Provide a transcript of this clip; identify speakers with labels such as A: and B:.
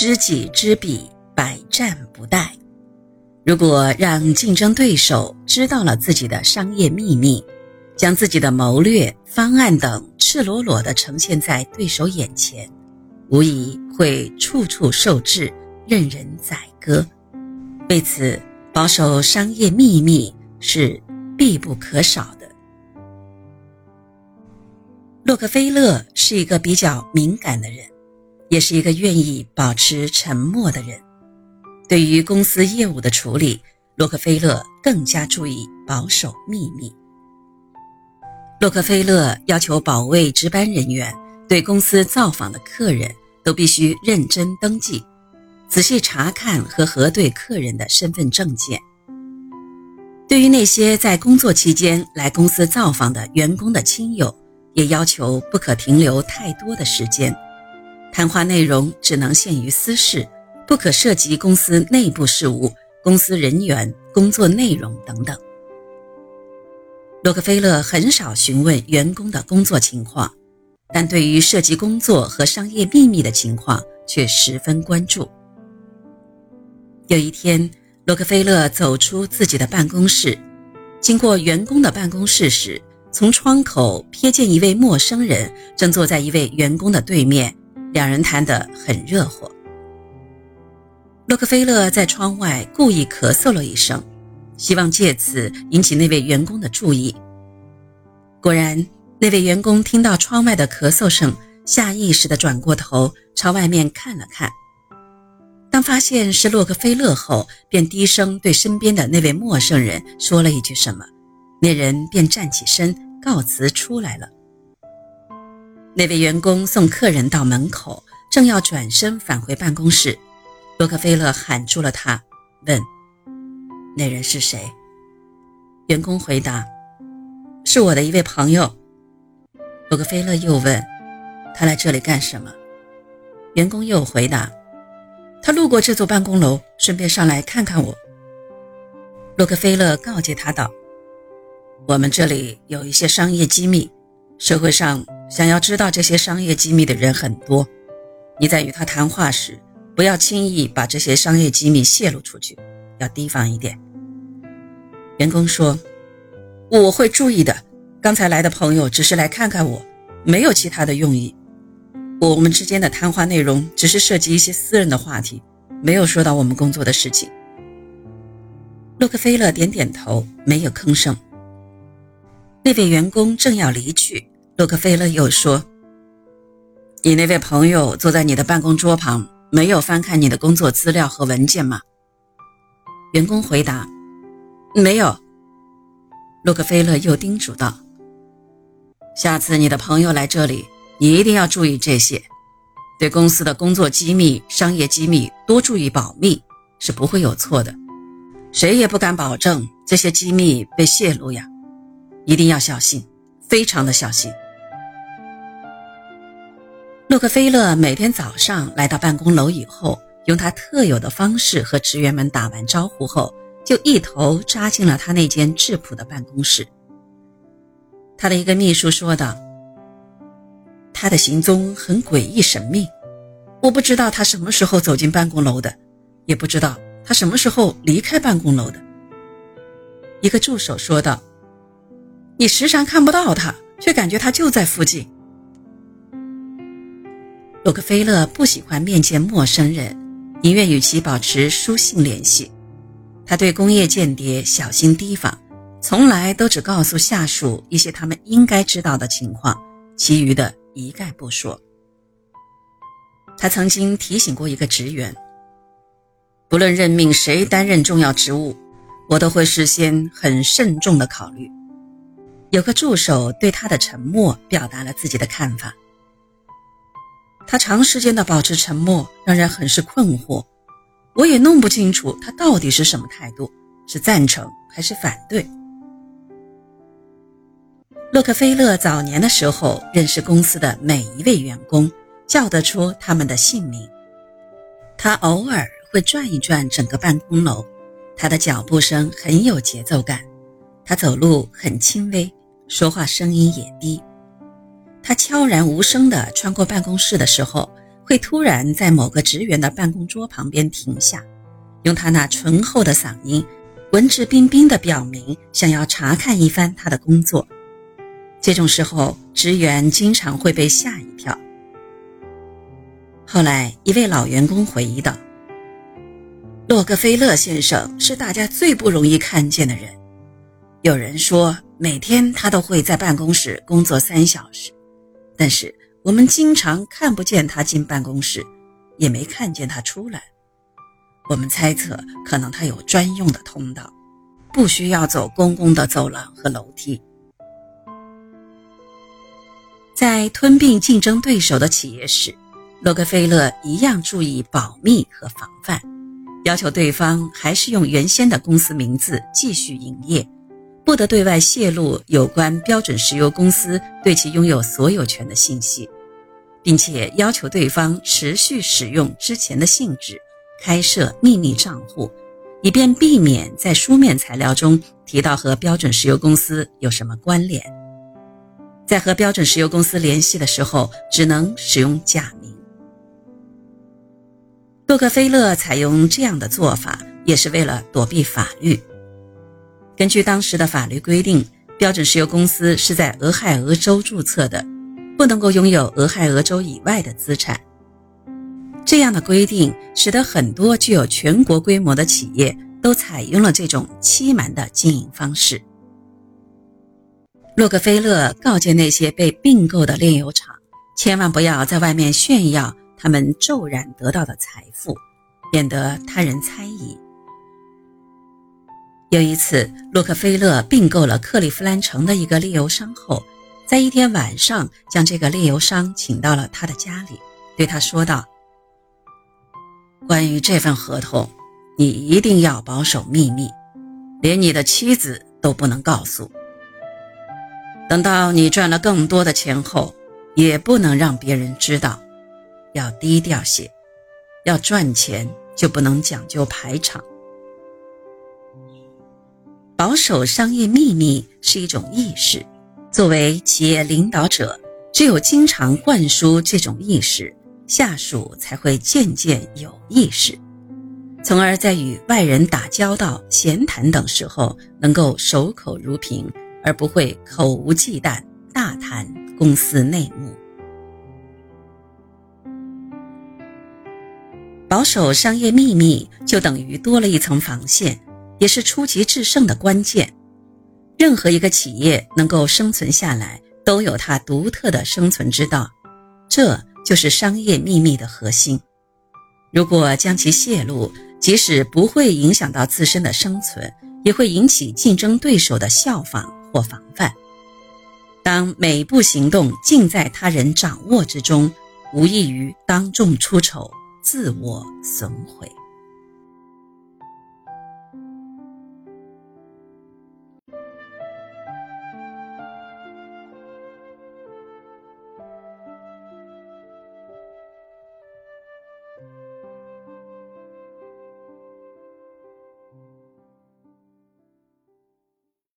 A: 知己知彼，百战不殆。如果让竞争对手知道了自己的商业秘密，将自己的谋略、方案等赤裸裸地呈现在对手眼前，无疑会处处受制，任人宰割。为此，保守商业秘密是必不可少的。洛克菲勒是一个比较敏感的人，也是一个愿意保持沉默的人。对于公司业务的处理，洛克菲勒更加注意保守秘密。洛克菲勒要求保卫值班人员对公司造访的客人都必须认真登记。仔细查看和核对客人的身份证件。对于那些在工作期间来公司造访的员工的亲友，也要求不可停留太多的时间，谈话内容只能限于私事，不可涉及公司内部事务、公司人员工作内容等等。洛克菲勒很少询问员工的工作情况，但对于涉及工作和商业秘密的情况却十分关注。有一天，洛克菲勒走出自己的办公室，经过员工的办公室时，从窗口瞥见一位陌生人正坐在一位员工的对面，两人谈得很热火。洛克菲勒在窗外故意咳嗽了一声，希望借此引起那位员工的注意。果然，那位员工听到窗外的咳嗽声，下意识地转过头朝外面看了看。当发现是洛克菲勒后，便低声对身边的那位陌生人说了一句什么，那人便站起身告辞出来了。那位员工送客人到门口，正要转身返回办公室，洛克菲勒喊住了他，问：“那人是谁？”员工回答：“是我的一位朋友。”洛克菲勒又问：“他来这里干什么？”员工又回答。他路过这座办公楼，顺便上来看看我。洛克菲勒告诫他道：“我们这里有一些商业机密，社会上想要知道这些商业机密的人很多。你在与他谈话时，不要轻易把这些商业机密泄露出去，要提防一点。”员工说：“我会注意的。刚才来的朋友只是来看看我，没有其他的用意。”我们之间的谈话内容只是涉及一些私人的话题，没有说到我们工作的事情。洛克菲勒点点头，没有吭声。那位员工正要离去，洛克菲勒又说：“你那位朋友坐在你的办公桌旁，没有翻看你的工作资料和文件吗？”员工回答：“没有。”洛克菲勒又叮嘱道：“下次你的朋友来这里。”你一定要注意这些，对公司的工作机密、商业机密多注意保密是不会有错的。谁也不敢保证这些机密被泄露呀，一定要小心，非常的小心。洛克菲勒每天早上来到办公楼以后，用他特有的方式和职员们打完招呼后，就一头扎进了他那间质朴的办公室。他的一个秘书说道。他的行踪很诡异神秘，我不知道他什么时候走进办公楼的，也不知道他什么时候离开办公楼的。一个助手说道：“你时常看不到他，却感觉他就在附近。”洛克菲勒不喜欢面见陌生人，宁愿与其保持书信联系。他对工业间谍小心提防，从来都只告诉下属一些他们应该知道的情况，其余的。一概不说。他曾经提醒过一个职员：“不论任命谁担任重要职务，我都会事先很慎重的考虑。”有个助手对他的沉默表达了自己的看法。他长时间的保持沉默，让人很是困惑。我也弄不清楚他到底是什么态度，是赞成还是反对。洛克菲勒早年的时候认识公司的每一位员工，叫得出他们的姓名。他偶尔会转一转整个办公楼，他的脚步声很有节奏感，他走路很轻微，说话声音也低。他悄然无声地穿过办公室的时候，会突然在某个职员的办公桌旁边停下，用他那醇厚的嗓音，文质彬彬地表明想要查看一番他的工作。这种时候，职员经常会被吓一跳。后来，一位老员工回忆道：“洛克菲勒先生是大家最不容易看见的人。有人说，每天他都会在办公室工作三小时，但是我们经常看不见他进办公室，也没看见他出来。我们猜测，可能他有专用的通道，不需要走公共的走廊和楼梯。”在吞并竞争对手的企业时，洛克菲勒一样注意保密和防范，要求对方还是用原先的公司名字继续营业，不得对外泄露有关标准石油公司对其拥有所有权的信息，并且要求对方持续使用之前的性质开设秘密账户，以便避免在书面材料中提到和标准石油公司有什么关联。在和标准石油公司联系的时候，只能使用假名。洛克菲勒采用这样的做法，也是为了躲避法律。根据当时的法律规定，标准石油公司是在俄亥俄州注册的，不能够拥有俄亥俄州以外的资产。这样的规定使得很多具有全国规模的企业都采用了这种欺瞒的经营方式。洛克菲勒告诫那些被并购的炼油厂，千万不要在外面炫耀他们骤然得到的财富，免得他人猜疑。有一次，洛克菲勒并购了克利夫兰城的一个炼油商后，在一天晚上将这个炼油商请到了他的家里，对他说道：“关于这份合同，你一定要保守秘密，连你的妻子都不能告诉。”等到你赚了更多的钱后，也不能让别人知道，要低调些。要赚钱就不能讲究排场。保守商业秘密是一种意识，作为企业领导者，只有经常灌输这种意识，下属才会渐渐有意识，从而在与外人打交道、闲谈等时候，能够守口如瓶。而不会口无忌惮大谈公司内幕。保守商业秘密就等于多了一层防线，也是出奇制胜的关键。任何一个企业能够生存下来，都有它独特的生存之道，这就是商业秘密的核心。如果将其泄露，即使不会影响到自身的生存，也会引起竞争对手的效仿。或防范。当每步行动尽在他人掌握之中，无异于当众出丑，自我损毁。